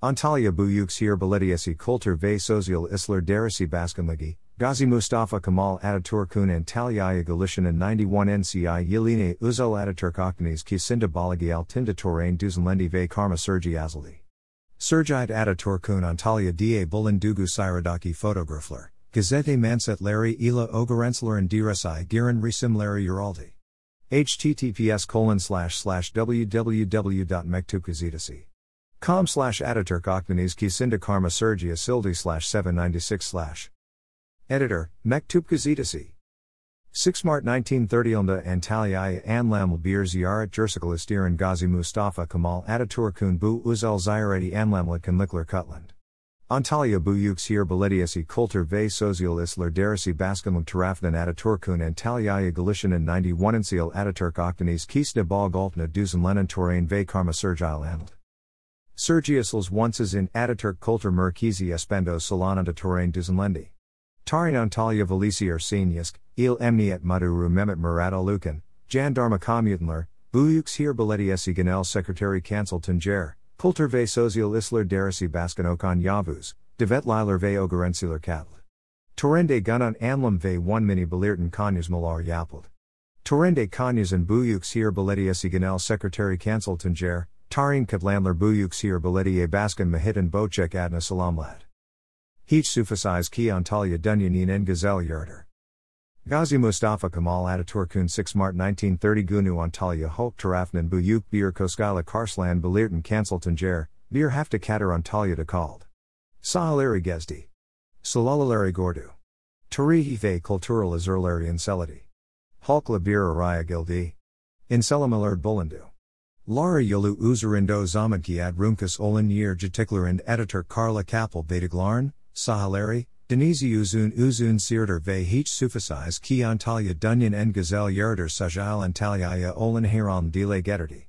Antalya Buyuk hier belediesi kultur ve sosyal isler derisi baskanligi, Gazi Mustafa Kemal Ataturk'un Antalya'ya gelişinin 91 NCI yıline özel Ataturk Akdeniz kesinti balagi altında torain düzenlendi ve karma sergi yazıldı. Sergide Ataturk'un Antalya da bulunduğu Siradaki fotoğraflar, Gazete Mansetleri ila Ogarenslerin Diresi Girin Resimleri Uraldi. https colon slash slash www.mektupgazetesi.com slash Ataturk Akdeniz Kesinda Karma Sergi Asildi slash 796 slash. Editor, Mektup Gazetesi. 6 Mart 1930 Ilda Antalya Anlam Bir Ziyaret Jersikal Istiran Gazi Mustafa Kemal Ataturkun Bu Uzel Ziyareti Anlamlet Kanlikler Kutland. Antalya bu yüksir belediyesi kultur ve sosyal isler derisi baskanlık tarafından Ataturk'un Antalya'ya gelişinin 91 Sil Ataturk Akdeniz Kisne Bog Altına düzenlenen Torain ve Karma Sergil Anld. Sergiasals onces in Ataturk Kultur Merkezi Espendo Salonunda Torain düzenlendi. Tarin Antalya Valisi er Seniask, Il Emniyet Maduru Mehmet Murat Alukan, Jandarma Komutanlar, Bu yüksir belediyesi Genel Secretary Cancel Tuncer, Kultur ve sosyal isler derisi baskan okan yavuz, devet liler ve ogarensiler katl. Torrende gunan anlam ve one mini belirten kanyas malar yapald. Torrende kanyas bu yüksir belediyesi genel secretary cancel tuncer, tarin katlanlar bu yüksir belediye baskan Muhittin Böcek adna salamlad. Hiç sufasiz ki Antalya Dunyanin en Gazel Yurder. Gazi Mustafa Kemal Ataturkun 6 Mart 1930 Gunu Antalya Hulk Tarafnan Buyuk Bir Koskala Karslan Belirten Cancel Tanger, Bir Hafta Katar Antalya de called. Sahaleri Gezdi. Salalalari Gordu. Tarihi ve Kultural Azurleri Inselidi. Halkla Bir Araya Gildi. Inselamalar Bulandu. Lara Yolu Uzurindo Zamankiad Rumkas Olin Yer Jatikler Ataturk Karla Kapel Betaglarn, Sahaleri, Denizi Uzun Uzun Sirter ve hiç sufasiz ki Antalya Dunyan en Gazel Yerder Sajal Antalyaya Olin Heron Dile Getterdi.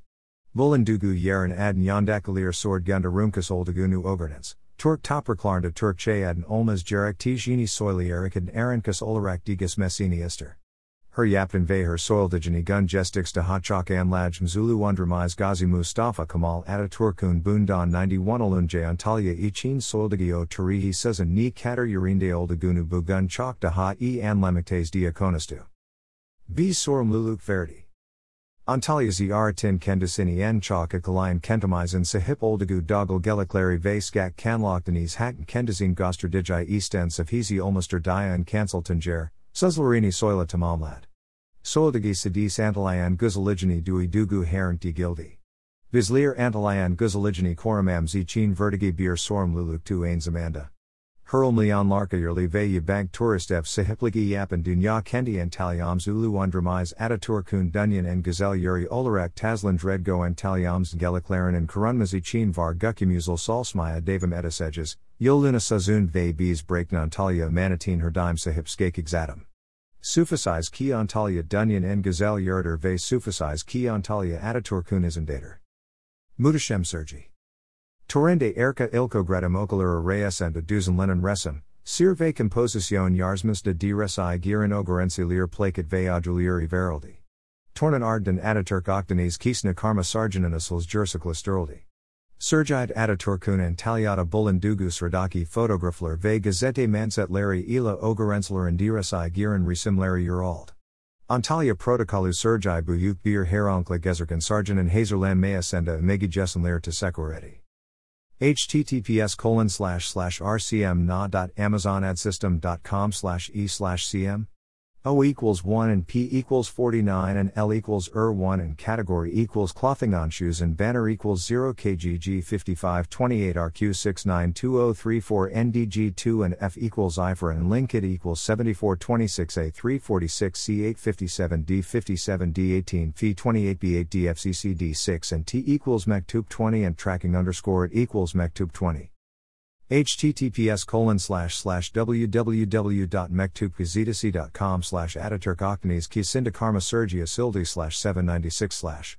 Bulandugu Yeren adn Yondakalir Sword Gunda Rumkas Oldagunu Ogernans, Turk Topraklarnda Turkche adn Olmaz Jarek Tijini Soili Erikan Arankas Olarak Digas Messini Ister. Her yapin ve her soildijini gun gestix de hachak anlaj mzulu undramais gazi Mustafa Kemal Ataturkun bundan 91 olunje Antalya için soildigio tarihi sezon ni kater yurinde oldagunu bugun chok daha e anlemiktes diakonastu. B sorumluluk verdi. Antalya ziaratin kendisini en çok akalayan kentamizin sahip oldugu doggle gelikleri ve skak kanloktaniz hatten kendisine gostradijai eastens safhizi olmuster dian cancel tanger, Suzlarini soila tamamlad. Soildagi sidis antalayan guzaligini dui dugu haranti gildi. Vizlir antalayan guzaligini koramam zichin vertigi bir sorum luluk tu ain zamanda. Hurlmlion larkayerli ve bank touristef sahipligi yapan dunya kendi antalyams ulu undramais ataturkun dunyan en gazel yuri olarak taslan dredgo antalyams geliklaren and karunmazichin var gukimuzal salsmaya davam etiseges, yoluna sazun ve bees break Antalya manatin herdim sahip skake exatum. Sufasiz ki Antalya dunyan en gazel yurder ve Sufisize ki Antalya ataturkun izendater. Mutashem Sergi. Torende erka ilko gradam okulera reyes and duzen lenin resum, sirve composición yarsmas de diresi giran ogarensilir plaket ve adulieri veraldi. Tornan ardden Ataturk octanes kisna karma sarjananasals jersiklisturaldi. Sergide Ataturkun Antalyata Bulandugus Radaki Photografler ve Gazete Mansetleri ila Ogarensler and Diresi giran resimleri urald. Antalya Protokolu Sergi Buyuk Bir Herankla Gezerkan Sarjanan Hazerlan Mayasenda Megi Jesenler Tesekureti https colon slash slash rcm na.amazonadsystem.com slash e slash cm O equals 1 and P equals 49 and L equals ER 1 and category equals clothing on shoes and banner equals 0 KGG 5528 RQ 692034 NDG 2 and F equals IFR and Linkit equals 7426A 346 C857 D57 D18 Phi 28B8 DFCC D6 and T equals MECTUB 20 and tracking underscore it equals MECTUB 20 https colon slash slash www.mektupgazetesi.com slash ataturk oktanes sergia sildi slash 796 slash